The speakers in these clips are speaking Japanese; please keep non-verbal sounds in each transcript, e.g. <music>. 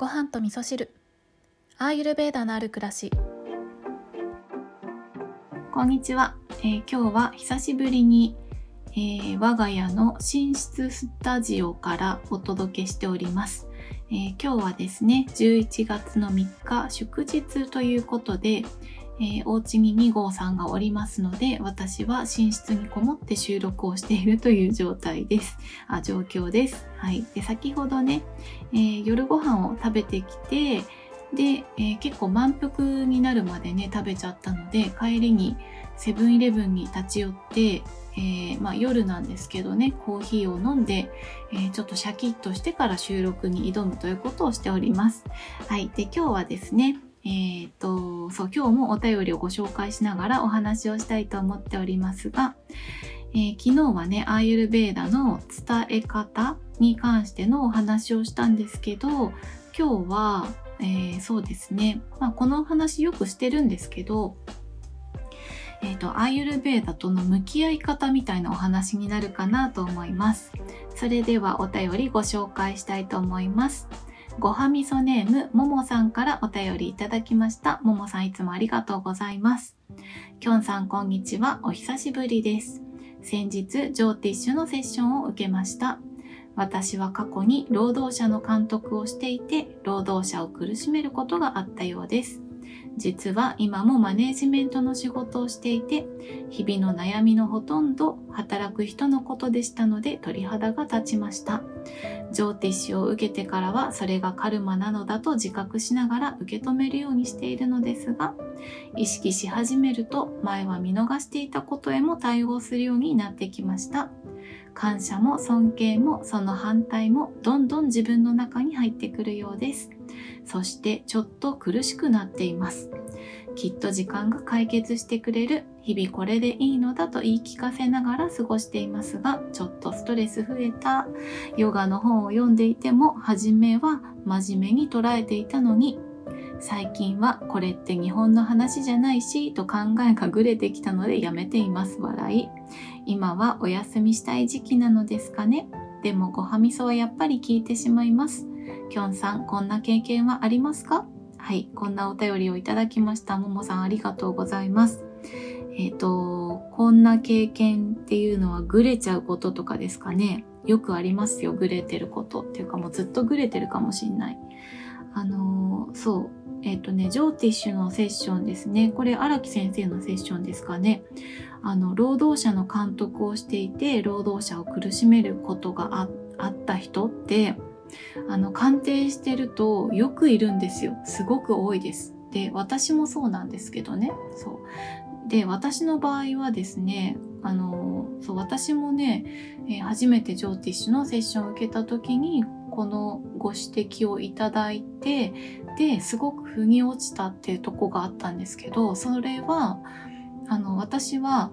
ご飯と味噌汁。アーユルベーダのある暮らし。こんにちは、えー今日は久しぶりに、えー我が家の寝室スタジオからお届けしております、えー今日はですね11月の3日祝日ということで、えーお家に2号さんがおりますので私は寝室にこもって収録をしているという状態です。あ状況です。はい。で先ほどね、えー夜ご飯を食べてきてで、えー結構満腹になるまでね食べちゃったので帰りにセブンイレブンに立ち寄って、えーまあ、夜なんですけどねコーヒーを飲んで、えーちょっとシャキッとしてから収録に挑むということをしております。はい、で今日はですねえっ、とそう今日もお便りをご紹介しながらお話をしたいと思っておりますが、えー昨日はねアーユルベーダの伝え方に関してのお話をしたんですけど今日は、えーそうですね、まあ、このお話よくしてるんですけどえっ、と、アーユルベーダとの向き合い方みたいなお話になるかなと思います。それではお便りご紹介したいと思います。ごはみそネーム、ももさんからお便りいただきました。ももさんいつもありがとうございます。きょんさんこんにちは。お久しぶりです。先日、ジョーティッシュのセッションを受けました。私は過去に労働者の監督をしていて、労働者を苦しめることがあったようです。実は今もマネージメントの仕事をしていて、日々の悩みのほとんど働く人のことでしたので鳥肌が立ちました。ジョーティッシュを受けてからはそれがカルマなのだと自覚しながら受け止めるようにしているのですが、意識し始めると前は見逃していたことへも対応するようになってきました。感謝も尊敬もその反対もどんどん自分の中に入ってくるようです。そしてちょっと苦しくなっています。きっと時間が解決してくれる。日々これでいいのだと言い聞かせながら過ごしていますが、ちょっとストレス増えた。ヨガの本を読んでいても、初めは真面目に捉えていたのに、最近はこれって日本の話じゃないし、と考えがぐれてきたのでやめています。笑い。今はお休みしたい時期なのですかね。でもごはみそはやっぱり聞いてしまいます。きょんさん、こんな経験はありますか？はい、こんなお便りをいただきました。ももさんありがとうございます。えっ、と、こんな経験っていうのはグレちゃうこととかですかね。よくありますよ、グレてること。っていうかもうずっとグレてるかもしんない。あのーそう。えっ、とね、ジョーティッシュのセッションですね。これ荒木先生のセッションですかね。あの、労働者の監督をしていて、労働者を苦しめることがああった人って、あの、鑑定してるとよくいるんですよ。すごく多いです。で、私もそうなんですけどね。そう。で、私の場合はですね、あの、そう、私もね、えー初めてジョーティッシュのセッションを受けた時に、このご指摘をいただいて、で、すごく腑に落ちたっていうとこがあったんですけど、それは、あの、私は、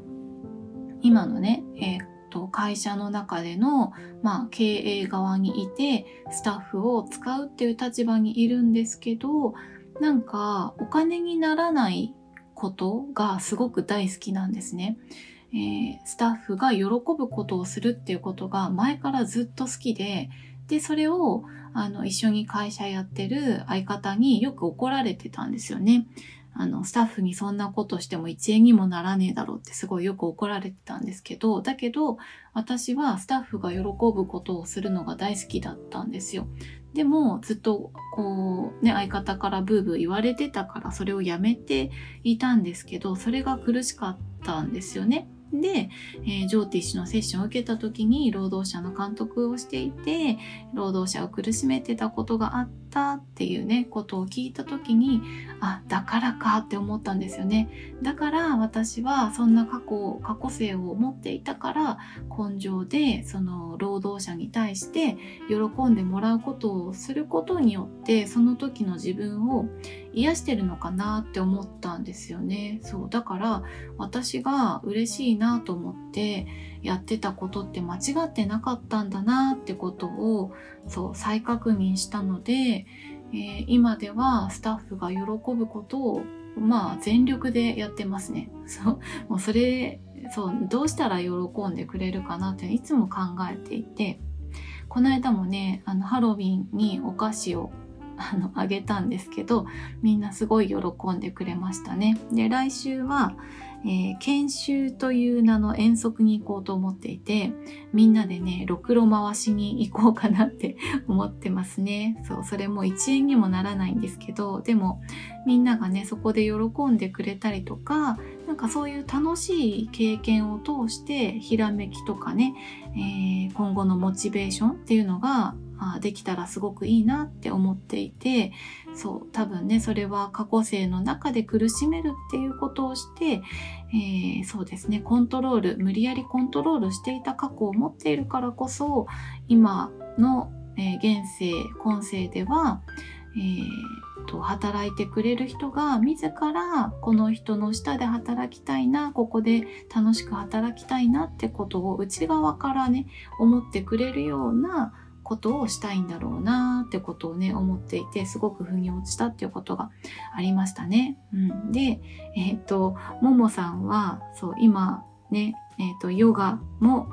今のね、えーっと、会社の中での、まあ、経営側にいて、スタッフを使うっていう立場にいるんですけど、なんか、お金にならないことがすごく大好きなんですね。えースタッフが喜ぶことをするっていうことが前からずっと好きで、で、それを、あの、一緒に会社やってる相方によく怒られてたんですよね。あの、スタッフにそんなことしても1円にもならねえだろうってすごいよく怒られてたんですけど、だけど、私はスタッフが喜ぶことをするのが大好きだったんですよ。でも、ずっと、こう、ね、相方からブーブー言われてたから、それをやめていたんですけど、それが苦しかったんですよね。で、えージョーティッシュのセッションを受けた時に労働者の監督をしていて労働者を苦しめてたことがあってたっていうねことを聞いた時にあだからかって思ったんですよね。だから私はそんな過去過去性を持っていたから根性でその労働者に対して喜んでもらうことをすることによってその時の自分を癒してるのかなって思ったんですよね。そうだから私が嬉しいなと思ってやってたことって間違ってなかったんだなってことをそう再確認したので、えー今ではスタッフが喜ぶことをまあ全力でやってますね。<laughs> そうもうそれそうどうしたら喜んでくれるかなっていつも考えていてこの間もねあのハロウィンにお菓子を <laughs> あのあげたんですけどみんなすごい喜んでくれましたね。で来週はえー、研修という名の遠足に行こうと思っていて、みんなでね、ろくろ回しに行こうかなって <laughs> 思ってますね。そう、それも1円にもならないんですけど、でもみんながね、そこで喜んでくれたりとか、なんかそういう楽しい経験を通して、ひらめきとかね、えー、今後のモチベーションっていうのがあできたらすごくいいなって思っていてそう多分ねそれは過去生の中で苦しめるっていうことをして、えー、そうですねコントロール無理やりコントロールしていた過去を持っているからこそ今の、えー、現世今世では、えー、と働いてくれる人が自らこの人の下で働きたいなここで楽しく働きたいなってことを内側からね思ってくれるようなことをしたいんだろうなってことをね思っていてすごく腑に落ちたっていうことがありましたね。うん、でえっ、ー、とももさんはそう今ねえっ、ー、とヨガも、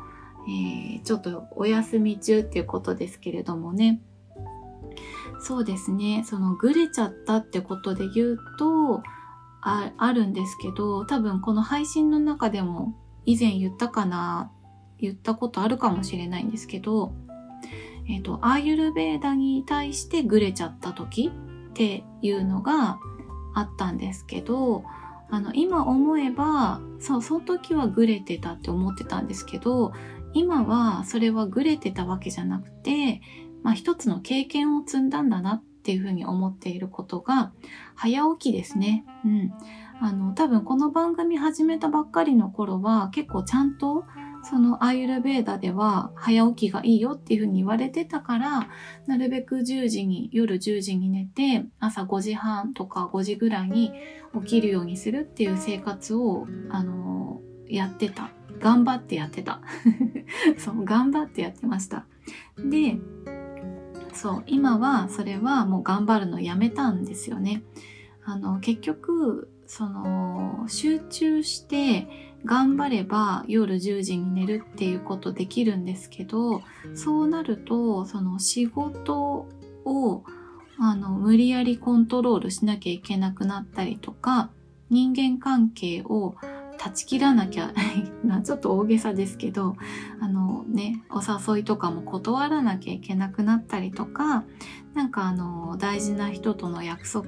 えー、ちょっとお休み中っていうことですけれどもね。そうですね。そのぐれちゃったってことで言うとああるんですけど多分この配信の中でも以前言ったかな言ったことあるかもしれないんですけどえっ、ー、と、アーユルベーダに対してグレちゃった時っていうのがあったんですけど、あの、今思えば、そう、その時はグレてたって思ってたんですけど、今はそれはグレてたわけじゃなくて、まあ一つの経験を積んだんだなっていうふうに思っていることが、早起きですね。うん。あの、多分この番組始めたばっかりの頃は結構ちゃんとそのアーユルベーダでは早起きがいいよっていうふうに言われてたから、なるべく10時に、夜10時に寝て、朝5時半とか5時ぐらいに起きるようにするっていう生活を、あのー、やってた。頑張ってやってた。<laughs> そう、頑張ってやってました。で、そう、今はそれはもう頑張るのやめたんですよね。あの、結局、その、集中して、頑張れば夜10時に寝るっていうことできるんですけどそうなるとその仕事をあの無理やりコントロールしなきゃいけなくなったりとか人間関係を断ち切らなきゃ <laughs> ちょっと大げさですけどあのねお誘いとかも断らなきゃいけなくなったりとかなんかあの大事な人との約束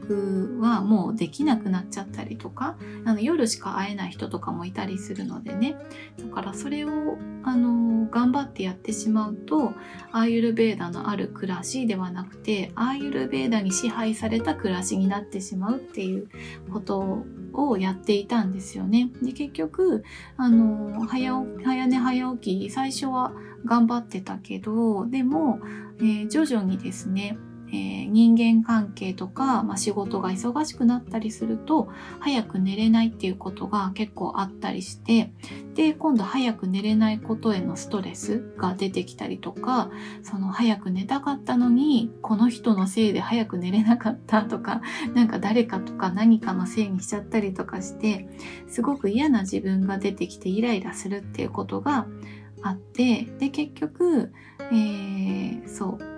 はもうできなくなっちゃったりとかあの夜しか会えない人とかもいたりするのでねだからそれをあの頑張ってやってしまうとアーユルベーダのある暮らしではなくてアーユルベーダに支配された暮らしになってしまうっていうことをやっていたんですよね。で結局あの早寝早起き最初は頑張ってたけどでも、えー、徐々にですねえー、人間関係とか、まあ、仕事が忙しくなったりすると早く寝れないっていうことが結構あったりしてで今度早く寝れないことへのストレスが出てきたりとかその早く寝たかったのにこの人のせいで早く寝れなかったとか <laughs> なんか誰かとか何かのせいにしちゃったりとかしてすごく嫌な自分が出てきてイライラするっていうことがあってで結局、えー、そう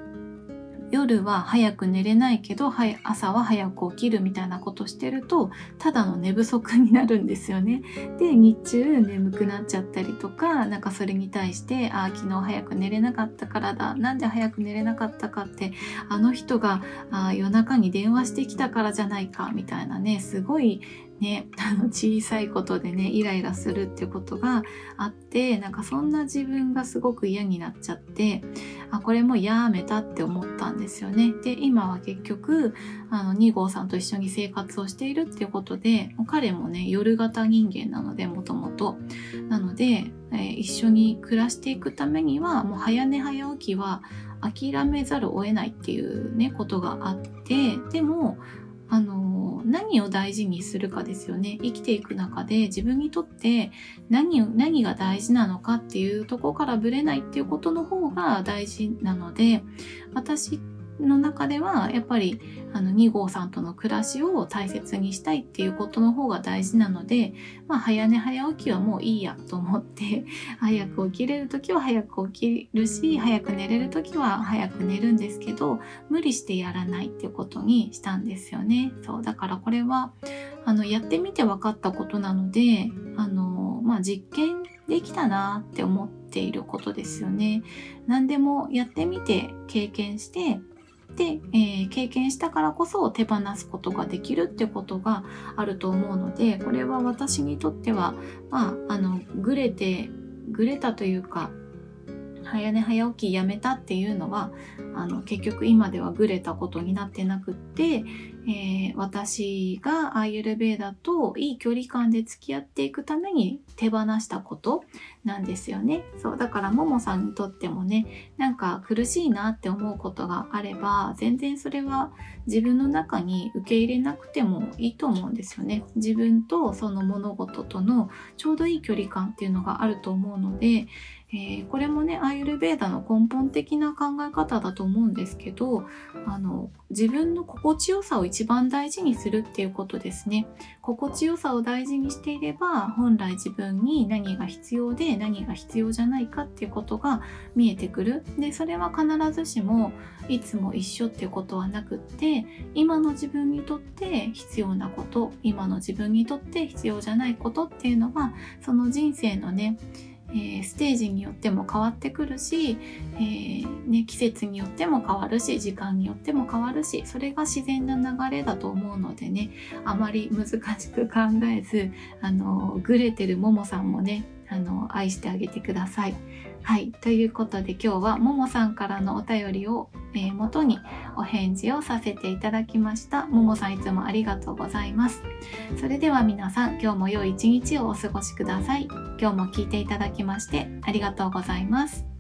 夜は早く寝れないけどはい朝は早く起きるみたいなことしてるとただの寝不足になるんですよね。で日中眠くなっちゃったりとかなんかそれに対してああ昨日早く寝れなかったからだなんで早く寝れなかったかってあの人があ夜中に電話してきたからじゃないかみたいなねすごいね、<laughs> あの小さいことでねイライラするってことがあってなんかそんな自分がすごく嫌になっちゃってあこれもやめたって思ったんですよね。で今は結局あの2号さんと一緒に生活をしているっていうことで彼もね夜型人間なのでもともとなので、えー、一緒に暮らしていくためにはもう早寝早起きは諦めざるを得ないっていうねことがあってでもあの何を大事にするかですよね。生きていく中で自分にとって何何が大事なのかっていうとこからぶれないっていうことの方が大事なので私っての中ではやっぱりあの2号さんとの暮らしを大切にしたいっていうことの方が大事なので、まあ、早寝早起きはもういいやと思って <laughs> 早く起きれる時は早く起きるし早く寝れる時は早く寝るんですけど無理してやらないっていうことにしたんですよね。そうだからこれはあのやってみて分かったことなのであの、まあ、実験できたなって思っていることですよね。何でもやってみて経験してで、えー、経験したからこそ手放すことができるってことがあると思うのでこれは私にとってはまああのぐれてぐれたというか早寝早起きやめたっていうのはあの結局今ではぐれたことになってなくって、えー、私がアーユルベーダといい距離感で付き合っていくために手放したことなんですよね。そうだからももさんにとってもねなんか苦しいなって思うことがあれば全然それは自分の中に受け入れなくてもいいと思うんですよね。自分とその物事とのちょうどいい距離感っていうのがあると思うのでえー、これもねアーユルベーダの根本的な考え方だと思うんですけどあの自分の心地よさを一番大事にするっていうことですね。心地よさを大事にしていれば本来自分に何が必要で何が必要じゃないかっていうことが見えてくる。でそれは必ずしもいつも一緒っていうことはなくって今の自分にとって必要なこと今の自分にとって必要じゃないことっていうのはその人生のねえー、ステージによっても変わってくるし、えー、ね、季節によっても変わるし時間によっても変わるしそれが自然な流れだと思うのでねあまり難しく考えずあのグレてるももさんもねあの愛してあげてください。はい。ということで今日はももさんからのお便りを、えー、元にお返事をさせていただきました。ももさんいつもありがとうございます。それでは皆さん今日も良い一日をお過ごしください。今日も聞いていただきましてありがとうございます。